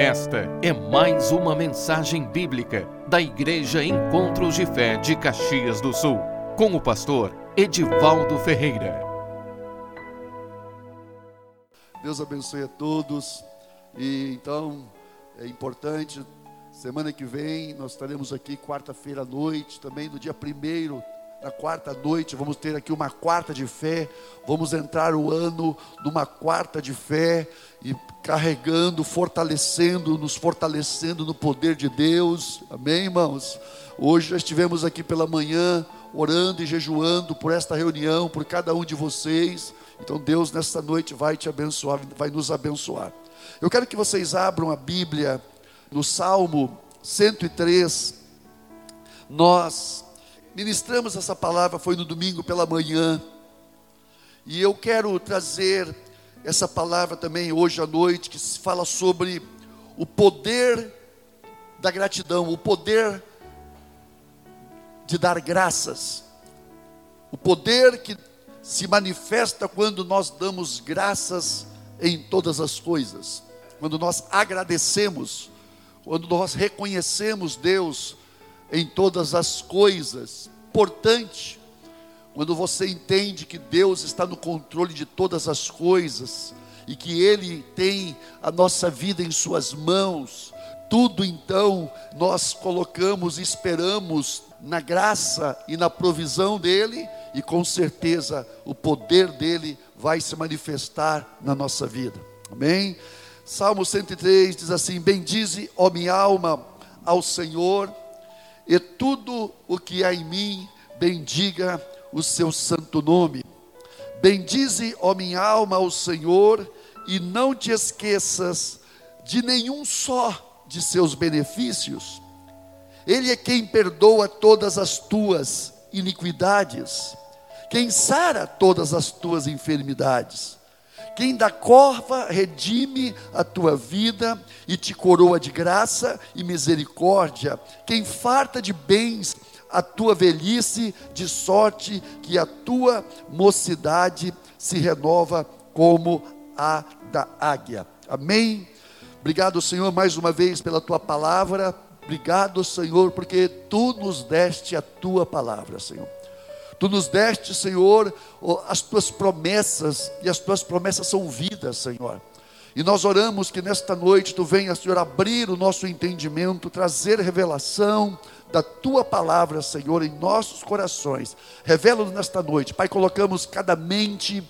Esta é mais uma mensagem bíblica da Igreja Encontros de Fé de Caxias do Sul, com o pastor Edivaldo Ferreira. Deus abençoe a todos. E então é importante, semana que vem nós estaremos aqui quarta-feira à noite, também no dia primeiro na quarta noite, vamos ter aqui uma quarta de fé, vamos entrar o ano numa quarta de fé e carregando, fortalecendo, nos fortalecendo no poder de Deus, amém, irmãos? Hoje já estivemos aqui pela manhã, orando e jejuando por esta reunião, por cada um de vocês, então Deus nesta noite vai te abençoar, vai nos abençoar. Eu quero que vocês abram a Bíblia no Salmo 103, nós ministramos essa palavra, foi no domingo pela manhã, e eu quero trazer essa palavra também hoje à noite, que fala sobre o poder da gratidão, o poder de dar graças, o poder que se manifesta quando nós damos graças em todas as coisas, quando nós agradecemos, quando nós reconhecemos Deus em todas as coisas. Importante, quando você entende que Deus está no controle de todas as coisas e que Ele tem a nossa vida em Suas mãos, tudo então nós colocamos e esperamos na graça e na provisão dEle, e com certeza o poder dEle vai se manifestar na nossa vida. Amém? Salmo 103 diz assim: Bendize, ó minha alma, ao Senhor e tudo o que há em mim, bendiga o seu santo nome. Bendize, ó minha alma, ao Senhor, e não te esqueças de nenhum só de seus benefícios. Ele é quem perdoa todas as tuas iniquidades, quem sara todas as tuas enfermidades quem da corva redime a tua vida e te coroa de graça e misericórdia. Quem farta de bens a tua velhice, de sorte que a tua mocidade se renova como a da águia. Amém. Obrigado, Senhor, mais uma vez pela tua palavra. Obrigado, Senhor, porque tu nos deste a tua palavra, Senhor. Tu nos deste, Senhor, as tuas promessas, e as tuas promessas são vidas, Senhor. E nós oramos que nesta noite tu venha, Senhor, abrir o nosso entendimento, trazer revelação da tua palavra, Senhor, em nossos corações. Revela-nos nesta noite. Pai, colocamos cada mente,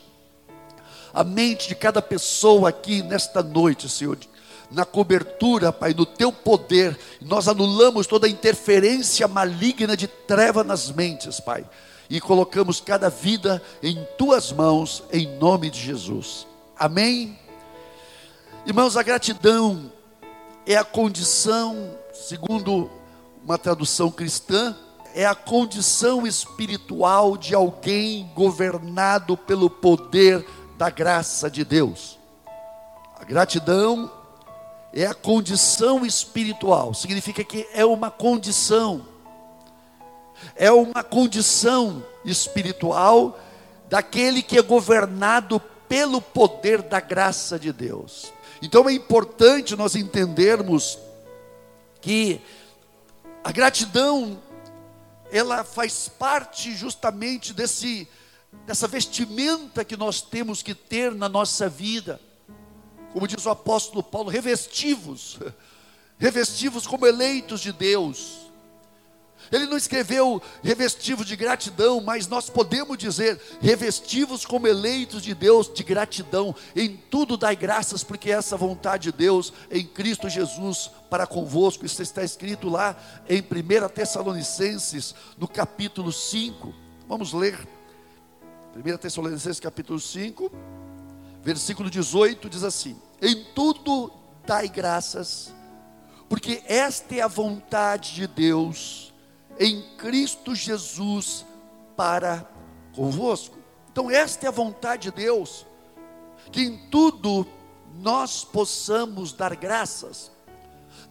a mente de cada pessoa aqui nesta noite, Senhor, na cobertura, Pai, no teu poder. Nós anulamos toda interferência maligna de treva nas mentes, Pai e colocamos cada vida em tuas mãos, em nome de Jesus. Amém? Irmãos, a gratidão é a condição, segundo uma tradução cristã, é a condição espiritual de alguém governado pelo poder da graça de Deus. A gratidão é a condição espiritual, significa que é uma condição é uma condição espiritual daquele que é governado pelo poder da graça de Deus. Então é importante nós entendermos que a gratidão ela faz parte justamente desse dessa vestimenta que nós temos que ter na nossa vida. Como diz o apóstolo Paulo, revestivos, revestivos como eleitos de Deus ele não escreveu revestivos de gratidão, mas nós podemos dizer revestivos como eleitos de Deus de gratidão. Em tudo dai graças, porque essa vontade de Deus em Cristo Jesus para convosco. Isso está escrito lá em 1 Tessalonicenses, no capítulo 5. Vamos ler. 1 Tessalonicenses capítulo 5, versículo 18 diz assim: Em tudo dai graças, porque esta é a vontade de Deus em Cristo Jesus para convosco. Então, esta é a vontade de Deus, que em tudo nós possamos dar graças.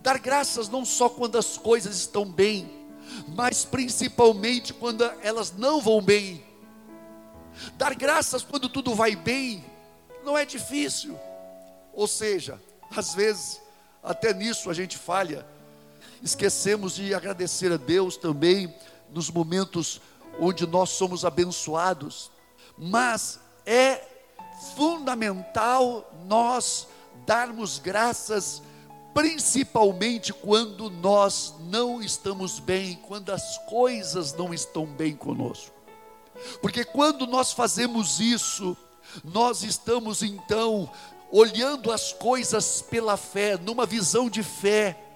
Dar graças não só quando as coisas estão bem, mas principalmente quando elas não vão bem. Dar graças quando tudo vai bem não é difícil. Ou seja, às vezes Até nisso a gente falha. Esquecemos de agradecer a Deus também nos momentos onde nós somos abençoados. Mas é fundamental nós darmos graças, principalmente quando nós não estamos bem, quando as coisas não estão bem conosco. Porque quando nós fazemos isso, nós estamos então olhando as coisas pela fé, numa visão de fé.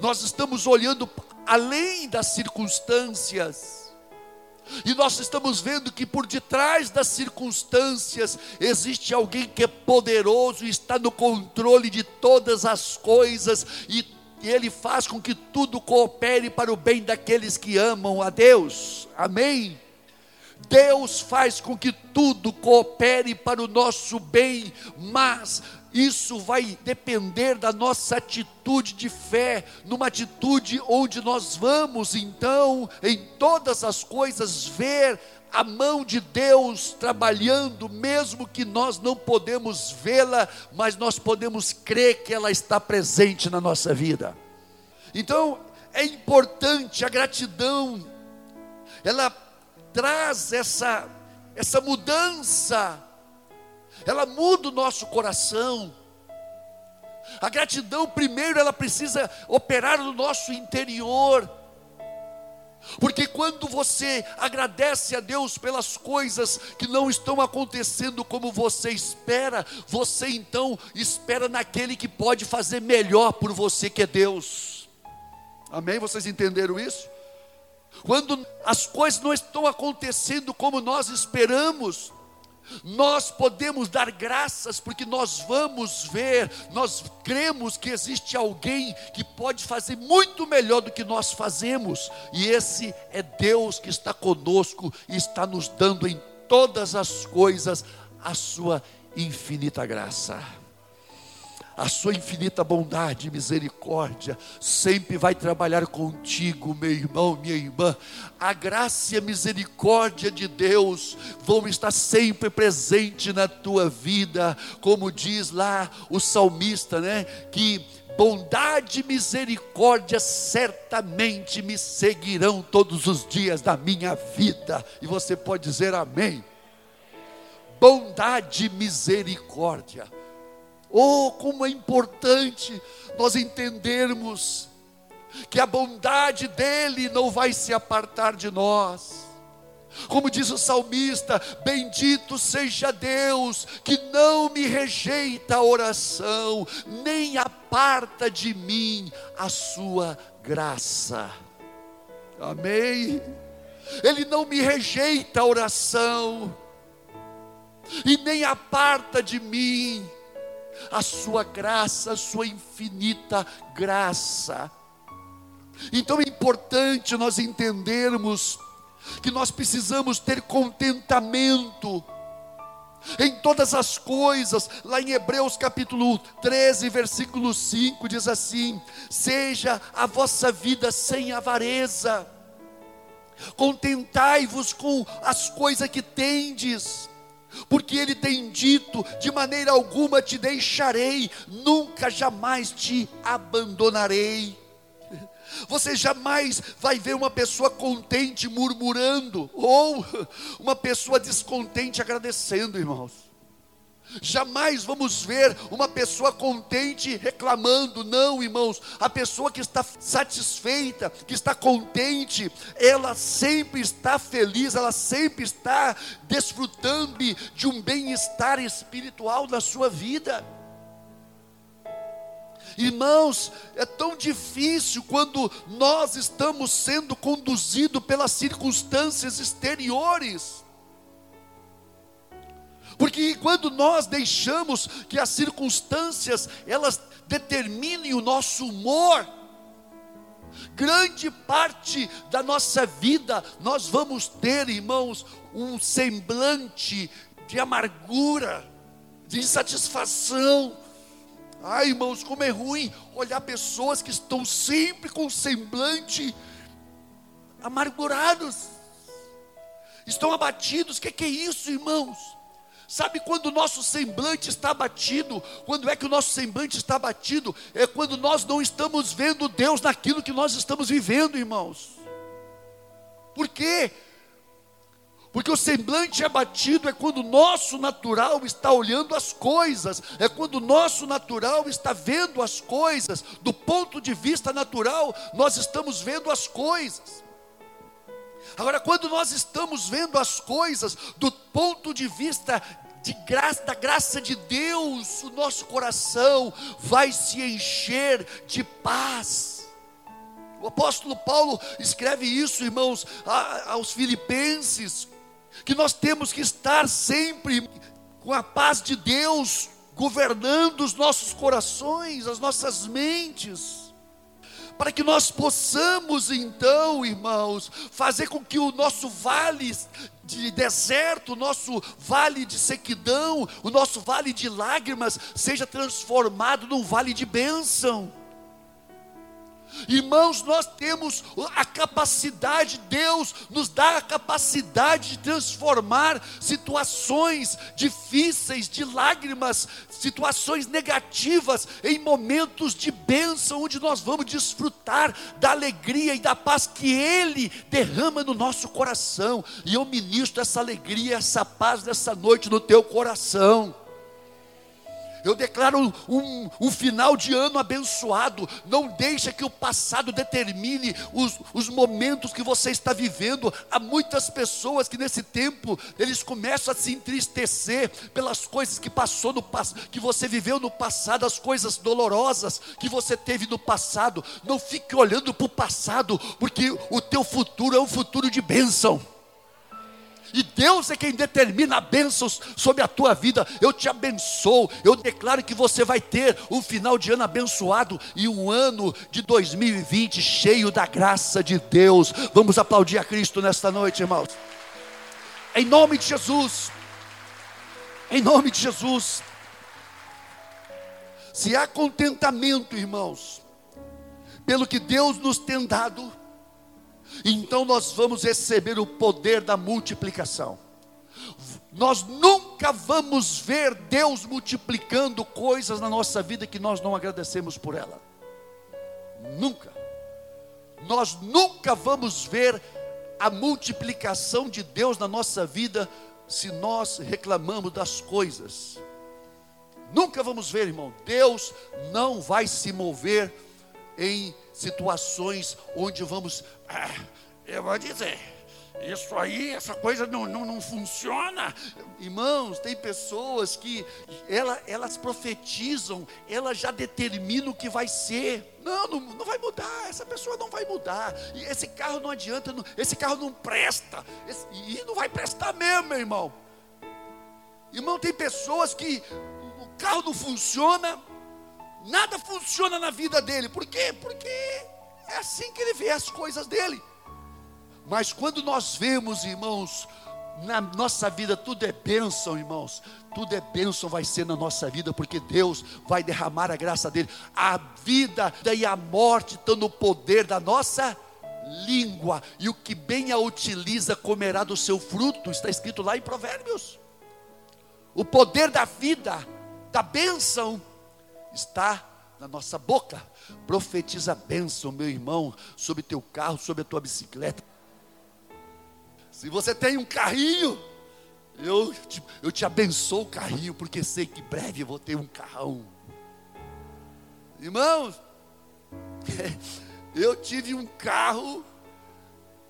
Nós estamos olhando além das circunstâncias. E nós estamos vendo que por detrás das circunstâncias existe alguém que é poderoso e está no controle de todas as coisas e ele faz com que tudo coopere para o bem daqueles que amam a Deus. Amém. Deus faz com que tudo coopere para o nosso bem, mas isso vai depender da nossa atitude de fé, numa atitude onde nós vamos então, em todas as coisas, ver a mão de Deus trabalhando, mesmo que nós não podemos vê-la, mas nós podemos crer que ela está presente na nossa vida. Então, é importante a gratidão, ela traz essa, essa mudança, ela muda o nosso coração. A gratidão, primeiro, ela precisa operar no nosso interior. Porque quando você agradece a Deus pelas coisas que não estão acontecendo como você espera, você então espera naquele que pode fazer melhor por você, que é Deus. Amém? Vocês entenderam isso? Quando as coisas não estão acontecendo como nós esperamos, nós podemos dar graças porque nós vamos ver, nós cremos que existe alguém que pode fazer muito melhor do que nós fazemos, e esse é Deus que está conosco e está nos dando em todas as coisas a sua infinita graça a sua infinita bondade e misericórdia sempre vai trabalhar contigo, meu irmão, minha irmã. A graça e a misericórdia de Deus vão estar sempre presente na tua vida, como diz lá o salmista, né? Que bondade e misericórdia certamente me seguirão todos os dias da minha vida. E você pode dizer amém. Bondade e misericórdia Oh, como é importante nós entendermos que a bondade dele não vai se apartar de nós. Como diz o salmista: Bendito seja Deus, que não me rejeita a oração, nem aparta de mim a sua graça. Amém. Ele não me rejeita a oração, e nem aparta de mim a sua graça, a sua infinita graça. Então é importante nós entendermos que nós precisamos ter contentamento em todas as coisas, lá em Hebreus capítulo 13, versículo 5, diz assim: Seja a vossa vida sem avareza, contentai-vos com as coisas que tendes, porque Ele tem dito: de maneira alguma te deixarei, nunca jamais te abandonarei. Você jamais vai ver uma pessoa contente murmurando, ou uma pessoa descontente agradecendo, irmãos. Jamais vamos ver uma pessoa contente reclamando, não, irmãos. A pessoa que está satisfeita, que está contente, ela sempre está feliz, ela sempre está desfrutando de um bem-estar espiritual na sua vida. Irmãos, é tão difícil quando nós estamos sendo conduzidos pelas circunstâncias exteriores. Porque quando nós deixamos que as circunstâncias elas determinem o nosso humor, grande parte da nossa vida nós vamos ter, irmãos, um semblante de amargura, de insatisfação. Ai, irmãos, como é ruim olhar pessoas que estão sempre com semblante amargurados, estão abatidos. O que, que é isso, irmãos? Sabe quando o nosso semblante está abatido? Quando é que o nosso semblante está abatido? É quando nós não estamos vendo Deus naquilo que nós estamos vivendo, irmãos. Por quê? Porque o semblante abatido é quando o nosso natural está olhando as coisas, é quando o nosso natural está vendo as coisas, do ponto de vista natural, nós estamos vendo as coisas. Agora, quando nós estamos vendo as coisas do ponto de vista de graça, da graça de Deus, o nosso coração vai se encher de paz. O apóstolo Paulo escreve isso, irmãos, aos Filipenses, que nós temos que estar sempre com a paz de Deus governando os nossos corações, as nossas mentes para que nós possamos então, irmãos, fazer com que o nosso vale de deserto, o nosso vale de sequidão, o nosso vale de lágrimas seja transformado num vale de bênção. Irmãos, nós temos a capacidade, Deus nos dá a capacidade de transformar situações difíceis, de lágrimas, situações negativas, em momentos de bênção, onde nós vamos desfrutar da alegria e da paz que Ele derrama no nosso coração. E eu ministro essa alegria, essa paz nessa noite no teu coração. Eu declaro um, um, final de ano abençoado. Não deixa que o passado determine os, os momentos que você está vivendo. Há muitas pessoas que nesse tempo eles começam a se entristecer pelas coisas que passou no que você viveu no passado, as coisas dolorosas que você teve no passado. Não fique olhando para o passado, porque o teu futuro é um futuro de bênção. E Deus é quem determina bênçãos sobre a tua vida. Eu te abençoo. Eu declaro que você vai ter um final de ano abençoado e um ano de 2020 cheio da graça de Deus. Vamos aplaudir a Cristo nesta noite, irmãos. Em nome de Jesus. Em nome de Jesus. Se há contentamento, irmãos, pelo que Deus nos tem dado, então nós vamos receber o poder da multiplicação. Nós nunca vamos ver Deus multiplicando coisas na nossa vida que nós não agradecemos por ela. Nunca. Nós nunca vamos ver a multiplicação de Deus na nossa vida se nós reclamamos das coisas. Nunca vamos ver, irmão. Deus não vai se mover em situações onde vamos, ah, eu vou dizer, isso aí, essa coisa não, não, não funciona. Irmãos, tem pessoas que ela, elas profetizam, elas já determinam o que vai ser. Não, não, não vai mudar, essa pessoa não vai mudar. E esse carro não adianta, não, esse carro não presta. Esse, e não vai prestar mesmo, meu irmão. Irmão, tem pessoas que o carro não funciona, Nada funciona na vida dele. Por quê? Porque é assim que ele vê as coisas dele. Mas quando nós vemos, irmãos, na nossa vida tudo é bênção, irmãos. Tudo é bênção, vai ser na nossa vida, porque Deus vai derramar a graça dele. A vida e a morte estão no poder da nossa língua, e o que bem a utiliza comerá do seu fruto, está escrito lá em Provérbios. O poder da vida, da bênção, está na nossa boca. Profetiza bênção, meu irmão, sobre teu carro, sobre a tua bicicleta. Se você tem um carrinho, eu te, eu te abençoo o carrinho, porque sei que breve eu vou ter um carrão. Irmãos, eu tive um carro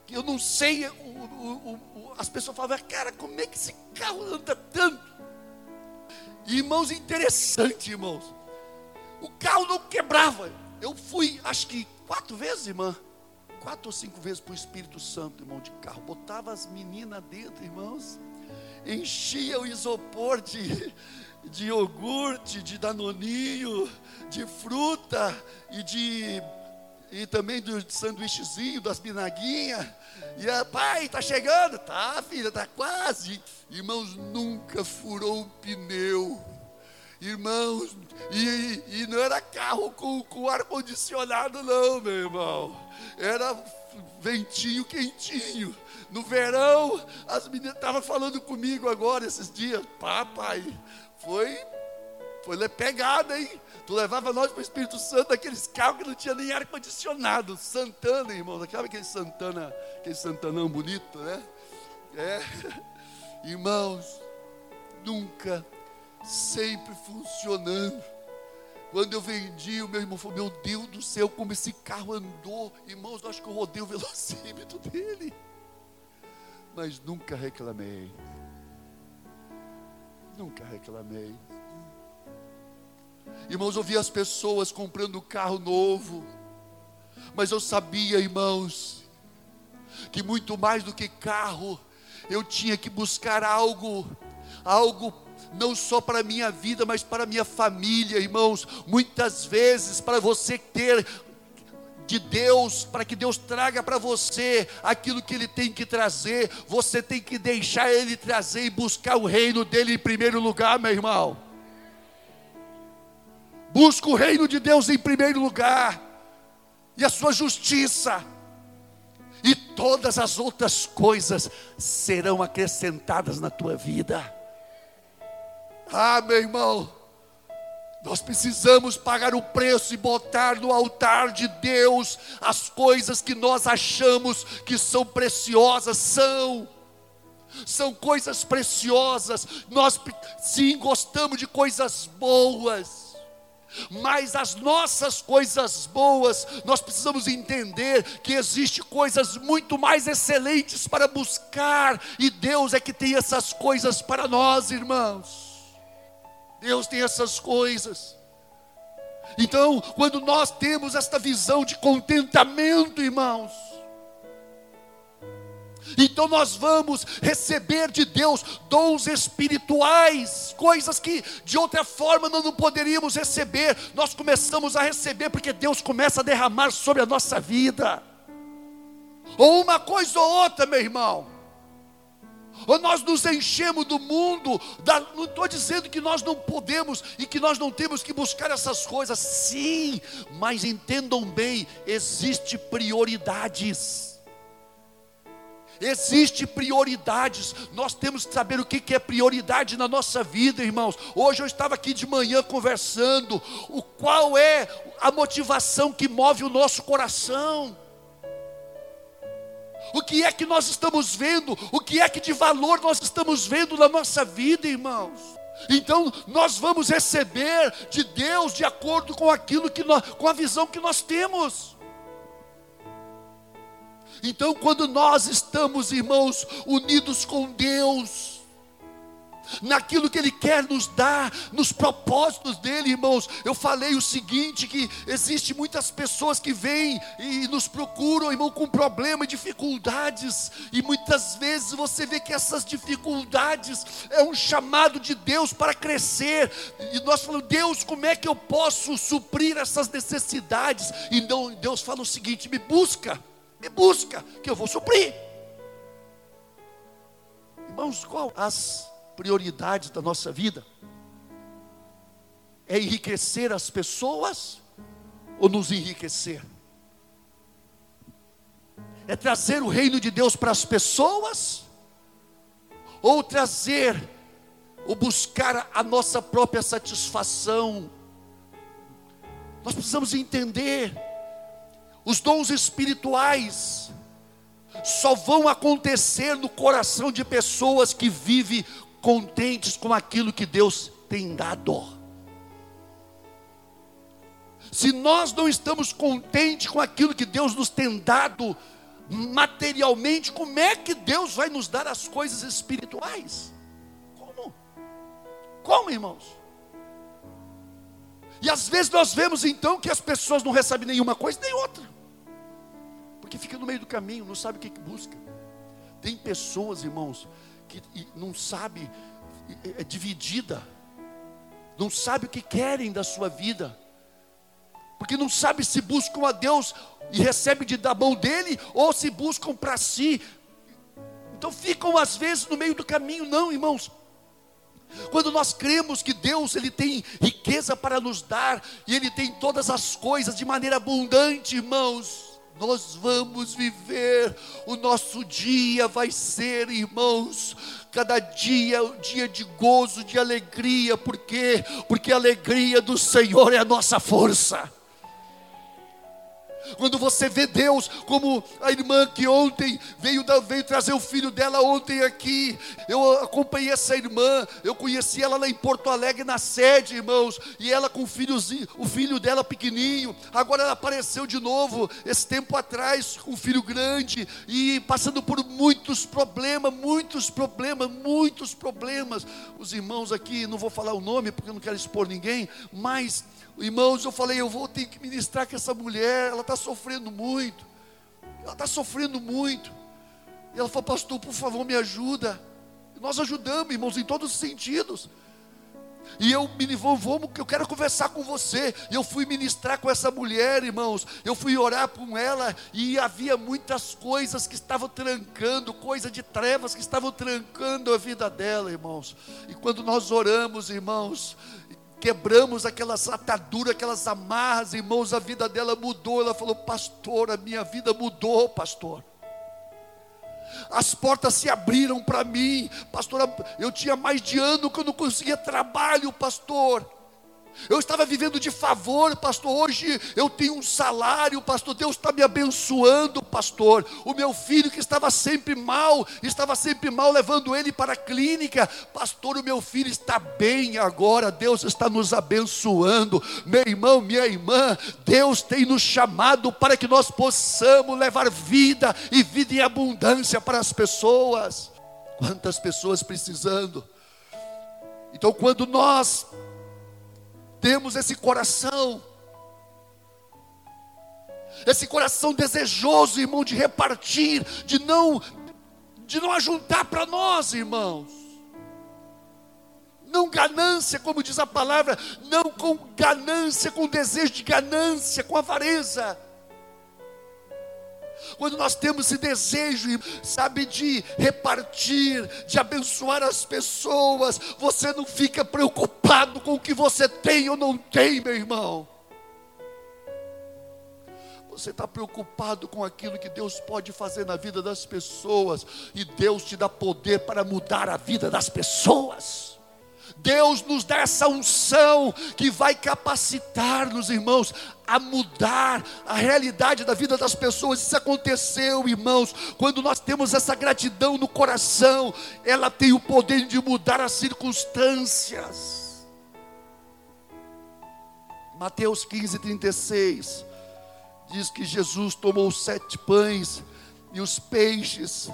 que eu não sei, o, o, o, as pessoas falavam, cara, como é que esse carro anda tanto? Irmãos, interessante, irmãos. O carro não quebrava. Eu fui, acho que quatro vezes, irmã. Quatro ou cinco vezes para o Espírito Santo, irmão, de carro. Botava as meninas dentro, irmãos. Enchia o isopor de, de iogurte, de danoninho, de fruta e de e também do sanduíchezinho, das binaguinhas. E a pai, tá chegando? Tá, filha, tá quase. Irmãos, nunca furou um pneu. Irmãos, e, e não era carro com, com ar-condicionado, não, meu irmão. Era ventinho quentinho. No verão, as meninas estavam falando comigo agora esses dias. Papai, foi, foi pegada, hein? Tu levava nós para o Espírito Santo, aqueles carros que não tinha nem ar-condicionado. Santana, irmão. Sabe aquele Santana, aquele Santanão bonito, né? É. Irmãos, nunca, sempre funcionando. Quando eu vendi, o meu irmão falou: Meu Deus do céu, como esse carro andou. Irmãos, eu acho que eu rodei o velocímetro dele. Mas nunca reclamei. Nunca reclamei. Irmãos, eu vi as pessoas comprando carro novo. Mas eu sabia, irmãos, que muito mais do que carro, eu tinha que buscar algo, algo não só para a minha vida, mas para a minha família, irmãos. Muitas vezes, para você ter de Deus, para que Deus traga para você aquilo que Ele tem que trazer, você tem que deixar Ele trazer e buscar o reino dele em primeiro lugar, meu irmão. Busca o reino de Deus em primeiro lugar, e a sua justiça, e todas as outras coisas serão acrescentadas na tua vida. Ah, meu irmão, nós precisamos pagar o preço e botar no altar de Deus as coisas que nós achamos que são preciosas, são. São coisas preciosas. Nós sim gostamos de coisas boas. Mas as nossas coisas boas, nós precisamos entender que existe coisas muito mais excelentes para buscar, e Deus é que tem essas coisas para nós, irmãos. Deus tem essas coisas. Então, quando nós temos esta visão de contentamento, irmãos, então nós vamos receber de Deus dons espirituais, coisas que de outra forma nós não poderíamos receber. Nós começamos a receber porque Deus começa a derramar sobre a nossa vida. Ou uma coisa ou outra, meu irmão ou nós nos enchemos do mundo. Da, não estou dizendo que nós não podemos e que nós não temos que buscar essas coisas, sim, mas entendam bem: existe prioridades. Existe prioridades, nós temos que saber o que é prioridade na nossa vida, irmãos. Hoje eu estava aqui de manhã conversando, o qual é a motivação que move o nosso coração. O que é que nós estamos vendo? O que é que de valor nós estamos vendo na nossa vida, irmãos? Então nós vamos receber de Deus de acordo com aquilo que nós, com a visão que nós temos. Então, quando nós estamos, irmãos, unidos com Deus, naquilo que Ele quer nos dar, nos propósitos dEle, irmãos. Eu falei o seguinte: que existe muitas pessoas que vêm e nos procuram, irmão, com problema e dificuldades, e muitas vezes você vê que essas dificuldades é um chamado de Deus para crescer, e nós falamos, Deus, como é que eu posso suprir essas necessidades? E não, Deus fala o seguinte: me busca, me busca, que eu vou suprir. Irmãos, qual as prioridades da nossa vida? É enriquecer as pessoas ou nos enriquecer? É trazer o reino de Deus para as pessoas ou trazer ou buscar a nossa própria satisfação? Nós precisamos entender os dons espirituais só vão acontecer no coração de pessoas que vivem contentes com aquilo que Deus tem dado. Se nós não estamos contentes com aquilo que Deus nos tem dado materialmente, como é que Deus vai nos dar as coisas espirituais? Como? Como, irmãos? E às vezes nós vemos então que as pessoas não recebem nenhuma coisa nem outra, porque fica no meio do caminho, não sabe o que, busca. Tem pessoas, irmãos, que não sabe, é dividida, não sabe o que querem da sua vida, porque não sabe se buscam a Deus e recebem de da mão dele, ou se buscam para si. Então ficam às vezes no meio do caminho, não, irmãos. Quando nós cremos que Deus ele tem riqueza para nos dar e ele tem todas as coisas de maneira abundante, irmãos, nós vamos viver, o nosso dia vai ser, irmãos, cada dia é um dia de gozo, de alegria, por quê? Porque a alegria do Senhor é a nossa força. Quando você vê Deus, como a irmã que ontem veio, veio trazer o filho dela ontem aqui, eu acompanhei essa irmã, eu conheci ela lá em Porto Alegre na sede, irmãos, e ela com o filhozinho, o filho dela pequenininho, agora ela apareceu de novo, esse tempo atrás, com um filho grande, e passando por muitos problemas, muitos problemas, muitos problemas. Os irmãos aqui, não vou falar o nome porque eu não quero expor ninguém, mas Irmãos, eu falei, eu vou ter que ministrar com essa mulher, ela está sofrendo muito. Ela está sofrendo muito. E ela falou, pastor, por favor, me ajuda. E nós ajudamos, irmãos, em todos os sentidos. E eu me que eu quero conversar com você. E eu fui ministrar com essa mulher, irmãos. Eu fui orar com ela e havia muitas coisas que estavam trancando, coisa de trevas que estavam trancando a vida dela, irmãos. E quando nós oramos, irmãos, quebramos aquelas ataduras, aquelas amarras, irmãos, a vida dela mudou. Ela falou, pastor, a minha vida mudou, pastor. As portas se abriram para mim, pastor. Eu tinha mais de ano que eu não conseguia trabalho, pastor. Eu estava vivendo de favor, pastor. Hoje eu tenho um salário, pastor. Deus está me abençoando, pastor. O meu filho que estava sempre mal, estava sempre mal, levando ele para a clínica. Pastor, o meu filho está bem agora. Deus está nos abençoando. Meu irmão, minha irmã, Deus tem nos chamado para que nós possamos levar vida e vida em abundância para as pessoas. Quantas pessoas precisando. Então, quando nós temos esse coração, esse coração desejoso, irmão, de repartir, de não, de não ajuntar para nós, irmãos. Não ganância, como diz a palavra, não com ganância, com desejo de ganância, com avareza quando nós temos esse desejo, sabe, de repartir, de abençoar as pessoas, você não fica preocupado com o que você tem ou não tem, meu irmão. Você está preocupado com aquilo que Deus pode fazer na vida das pessoas, e Deus te dá poder para mudar a vida das pessoas. Deus nos dá essa unção que vai capacitar-nos, irmãos, a mudar a realidade da vida das pessoas. Isso aconteceu, irmãos, quando nós temos essa gratidão no coração, ela tem o poder de mudar as circunstâncias. Mateus 15, 36 diz que Jesus tomou sete pães e os peixes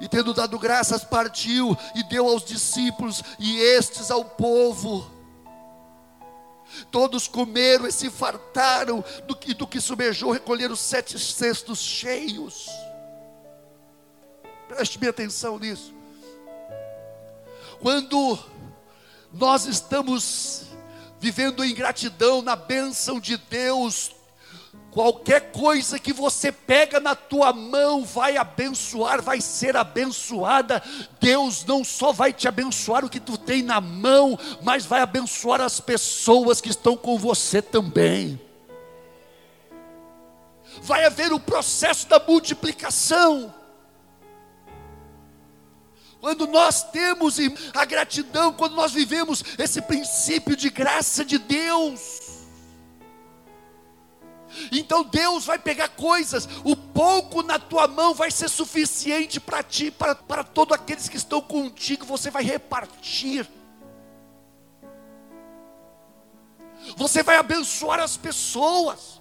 e tendo dado graças, partiu e deu aos discípulos e estes ao povo. Todos comeram e se fartaram do que, do que subejou, recolheram sete cestos cheios. Preste minha atenção nisso. Quando nós estamos vivendo em gratidão na bênção de Deus, Qualquer coisa que você pega na tua mão vai abençoar, vai ser abençoada. Deus não só vai te abençoar o que tu tem na mão, mas vai abençoar as pessoas que estão com você também. Vai haver o processo da multiplicação. Quando nós temos a gratidão, quando nós vivemos esse princípio de graça de Deus, então Deus vai pegar coisas, o pouco na tua mão vai ser suficiente para ti, para, para todos aqueles que estão contigo, você vai repartir. Você vai abençoar as pessoas.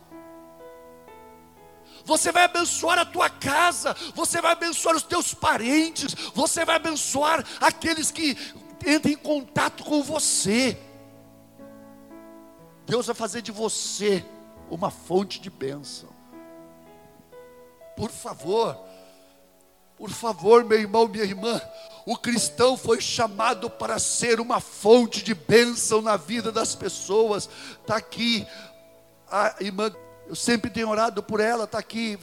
Você vai abençoar a tua casa, você vai abençoar os teus parentes, você vai abençoar aqueles que entram em contato com você. Deus vai fazer de você uma fonte de bênção. Por favor, por favor, meu irmão, minha irmã, o cristão foi chamado para ser uma fonte de bênção na vida das pessoas. Está aqui a irmã, eu sempre tenho orado por ela, está aqui.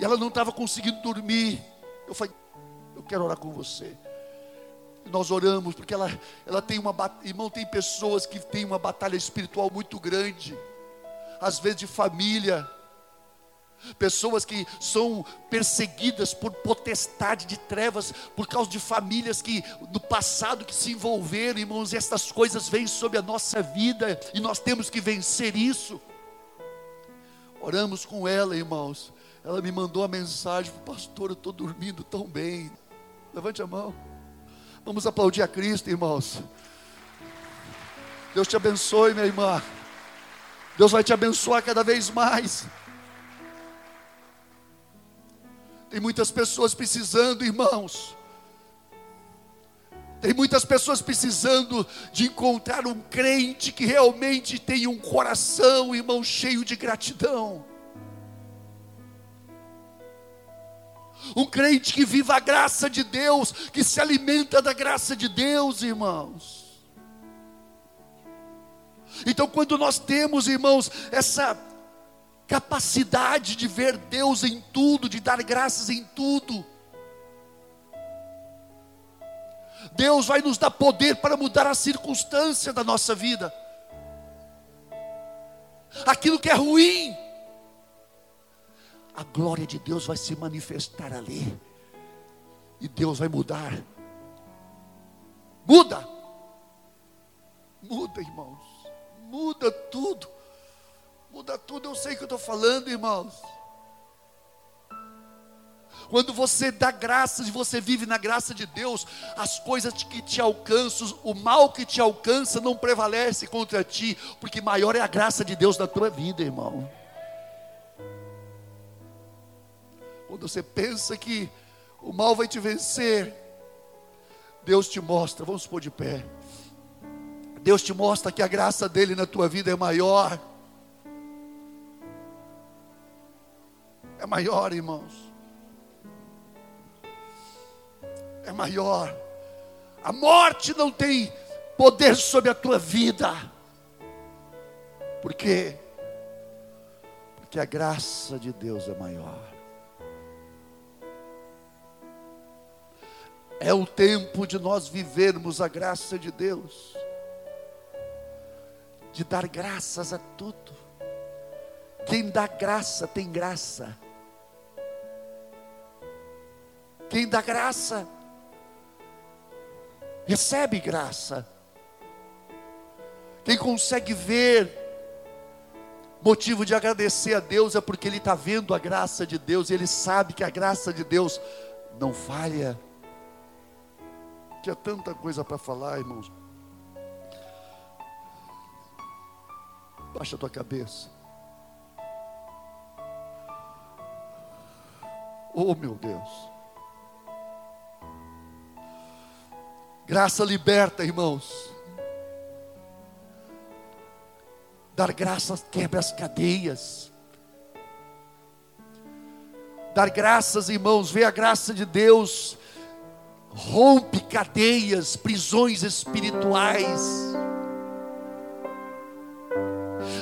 E ela não estava conseguindo dormir. Eu falei, eu quero orar com você. nós oramos, porque ela, ela tem uma irmão, tem pessoas que têm uma batalha espiritual muito grande, às vezes de família, pessoas que são perseguidas por potestade de trevas, por causa de famílias que no passado que se envolveram, irmãos, estas coisas vêm sobre a nossa vida e nós temos que vencer isso. Oramos com ela, irmãos. Ela me mandou a mensagem, pastor, eu estou dormindo tão bem. Levante a mão. Vamos aplaudir a Cristo, irmãos. Deus te abençoe, minha irmã. Deus vai te abençoar cada vez mais. Tem muitas pessoas precisando, irmãos. Tem muitas pessoas precisando de encontrar um crente que realmente tem um coração, irmão, cheio de gratidão. Um crente que viva a graça de Deus, que se alimenta da graça de Deus, irmãos. Então, quando nós temos, irmãos, essa capacidade de ver Deus em tudo, de dar graças em tudo, Deus vai nos dar poder para mudar a circunstância da nossa vida. Aquilo que é ruim, a glória de Deus vai se manifestar ali. E Deus vai mudar. Muda. Muda, irmãos. Muda tudo. Muda tudo. Eu sei que eu estou falando, irmãos. Quando você dá graças e você vive na graça de Deus, as coisas que te alcançam, o mal que te alcança não prevalece contra ti, porque maior é a graça de Deus na tua vida, irmão. Quando você pensa que o mal vai te vencer, Deus te mostra, vamos pôr de pé. Deus te mostra que a graça dele na tua vida é maior. É maior, irmãos é maior. A morte não tem poder sobre a tua vida. Por quê? Porque a graça de Deus é maior. É o tempo de nós vivermos a graça de Deus, de dar graças a tudo. Quem dá graça tem graça. Quem dá graça recebe graça. Quem consegue ver motivo de agradecer a Deus é porque ele está vendo a graça de Deus e ele sabe que a graça de Deus não falha. Tinha tanta coisa para falar, irmãos. Baixa a tua cabeça. Oh, meu Deus. Graça liberta, irmãos. Dar graças quebra as cadeias. Dar graças, irmãos, ver a graça de Deus rompe cadeias, prisões espirituais.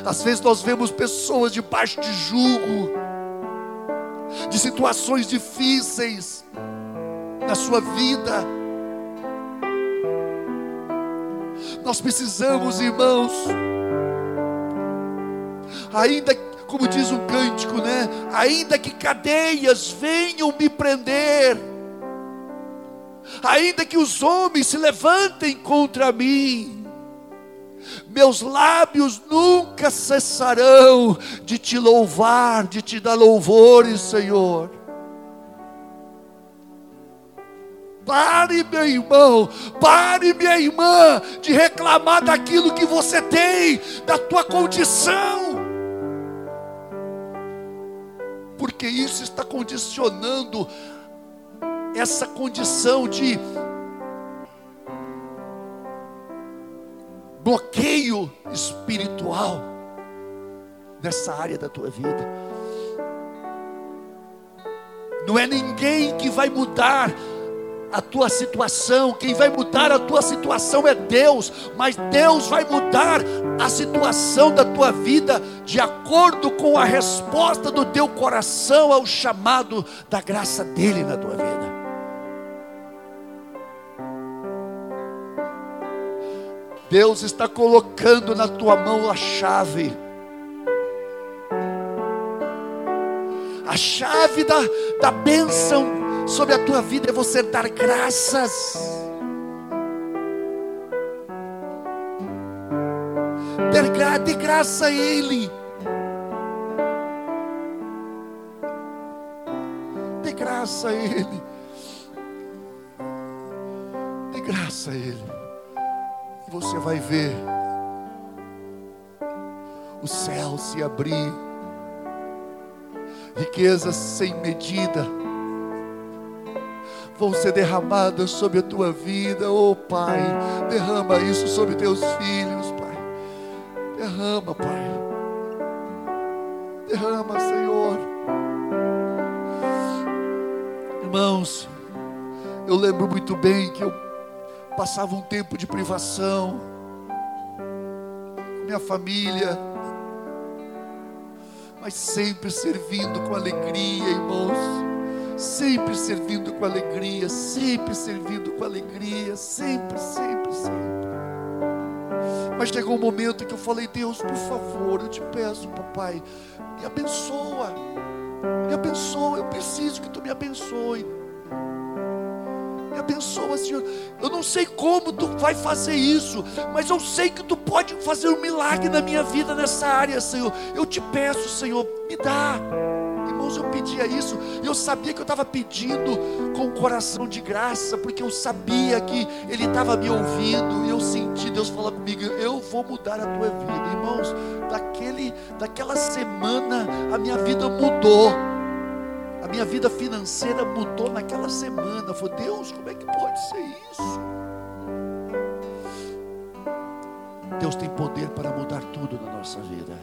Às vezes nós vemos pessoas debaixo de jugo, de situações difíceis na sua vida Nós precisamos, irmãos, ainda como diz um cântico, né? Ainda que cadeias venham me prender, ainda que os homens se levantem contra mim, meus lábios nunca cessarão de te louvar, de te dar louvores, Senhor. Pare, meu irmão, pare, minha irmã, de reclamar daquilo que você tem, da tua condição, porque isso está condicionando essa condição de espiritual nessa área da tua vida. Não é ninguém que vai mudar a tua situação, quem vai mudar a tua situação é Deus, mas Deus vai mudar a situação da tua vida de acordo com a resposta do teu coração ao chamado da graça dele na tua vida. Deus está colocando na tua mão a chave. A chave da, da bênção sobre a tua vida é você dar graças. Dê graça a Ele. Dê graça a Ele. Dê graça a Ele. Você vai ver o céu se abrir, riquezas sem medida vão ser derramadas sobre a tua vida, oh Pai, derrama isso sobre teus filhos, Pai, derrama, Pai, derrama, Senhor, irmãos, eu lembro muito bem que eu passava um tempo de privação com minha família, mas sempre servindo com alegria, irmãos. Sempre servindo com alegria, sempre servindo com alegria, sempre, sempre, sempre. Mas chegou um momento que eu falei: Deus, por favor, eu te peço, papai, me abençoa, me abençoa, eu preciso que tu me abençoe me abençoa, Senhor. Eu não sei como tu vai fazer isso, mas eu sei que tu pode fazer um milagre na minha vida nessa área, Senhor. Eu te peço, Senhor, me dá. Irmãos, eu pedia isso, e eu sabia que eu estava pedindo com o coração de graça, porque eu sabia que Ele estava me ouvindo, e eu senti Deus falar comigo: eu vou mudar a tua vida, irmãos. Daquele, daquela semana, a minha vida mudou. A minha vida financeira mudou naquela semana. Eu falei, Deus, como é que pode ser isso? Deus tem poder para mudar tudo na nossa vida.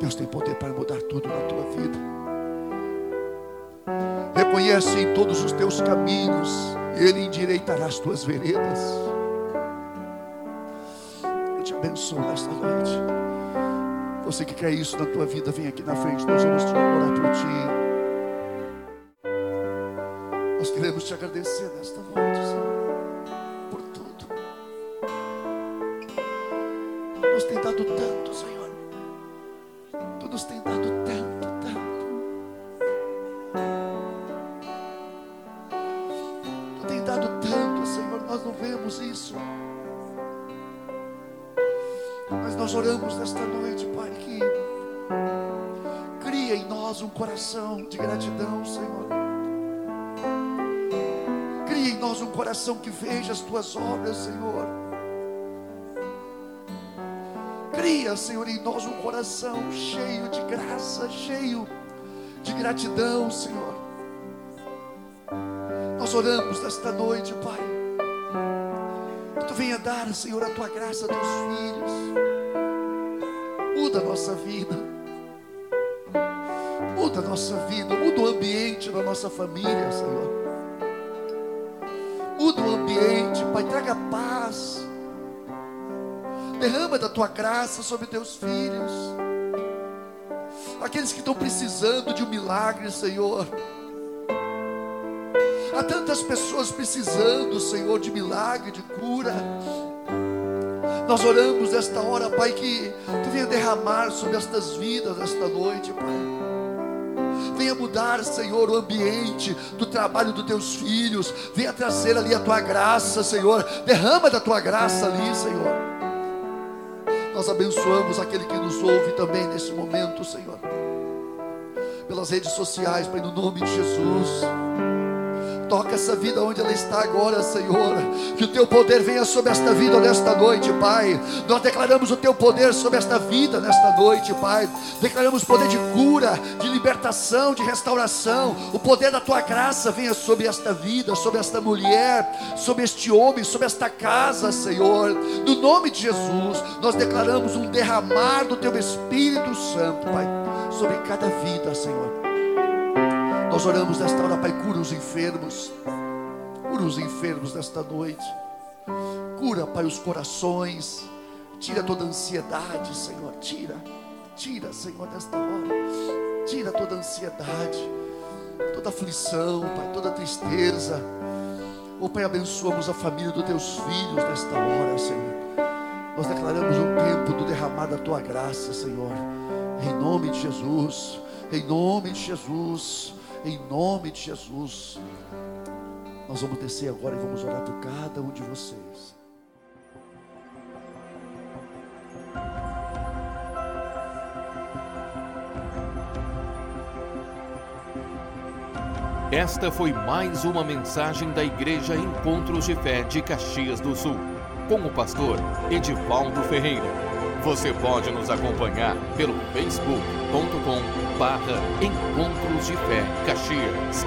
Deus tem poder para mudar tudo na tua vida. Reconhece em todos os teus caminhos, Ele endireitará as tuas veredas. Eu te abençoo nesta noite. Você que quer isso na tua vida, vem aqui na frente. Nós vamos te orar por ti. Nós queremos te agradecer nesta noite, Senhor, por tudo. Nos tem dado tanto, Senhor. Tu nos tem dado tanto. Nós oramos nesta noite, Pai, que cria em nós um coração de gratidão, Senhor. Cria em nós um coração que veja as tuas obras, Senhor. Cria, Senhor, em nós um coração cheio de graça, cheio de gratidão, Senhor. Nós oramos nesta noite, Pai venha dar, Senhor, a tua graça a teus filhos. Muda a nossa vida. Muda a nossa vida, muda o ambiente da nossa família, Senhor. Muda o ambiente, Pai, traga paz. Derrama da tua graça sobre teus filhos. Aqueles que estão precisando de um milagre, Senhor. Há tantas pessoas precisando, Senhor, de milagre, de cura. Nós oramos nesta hora, Pai, que Tu venha derramar sobre estas vidas esta noite, Pai. Venha mudar, Senhor, o ambiente do trabalho dos teus filhos. Venha trazer ali a tua graça, Senhor. Derrama da tua graça ali, Senhor. Nós abençoamos aquele que nos ouve também nesse momento, Senhor. Pelas redes sociais, Pai, no nome de Jesus. Toca essa vida onde ela está agora, Senhor. Que o teu poder venha sobre esta vida nesta noite, Pai. Nós declaramos o teu poder sobre esta vida nesta noite, Pai. Declaramos poder de cura, de libertação, de restauração. O poder da tua graça venha sobre esta vida, sobre esta mulher, sobre este homem, sobre esta casa, Senhor. No nome de Jesus, nós declaramos um derramar do teu Espírito Santo, Pai, sobre cada vida, Senhor. Nós oramos nesta hora, Pai, cura os enfermos. Cura os enfermos nesta noite. Cura, Pai, os corações. Tira toda ansiedade, Senhor. Tira, tira, Senhor, nesta hora. Tira toda ansiedade, toda aflição, Pai, toda tristeza. Oh Pai, abençoamos a família dos teus filhos nesta hora, Senhor. Nós declaramos um tempo do derramar da tua graça, Senhor. Em nome de Jesus. Em nome de Jesus. Em nome de Jesus. Nós vamos descer agora e vamos orar por cada um de vocês. Esta foi mais uma mensagem da Igreja Encontros de Fé de Caxias do Sul, com o pastor Edivaldo Ferreira. Você pode nos acompanhar pelo facebook.com barra Encontros de Fé Caxias.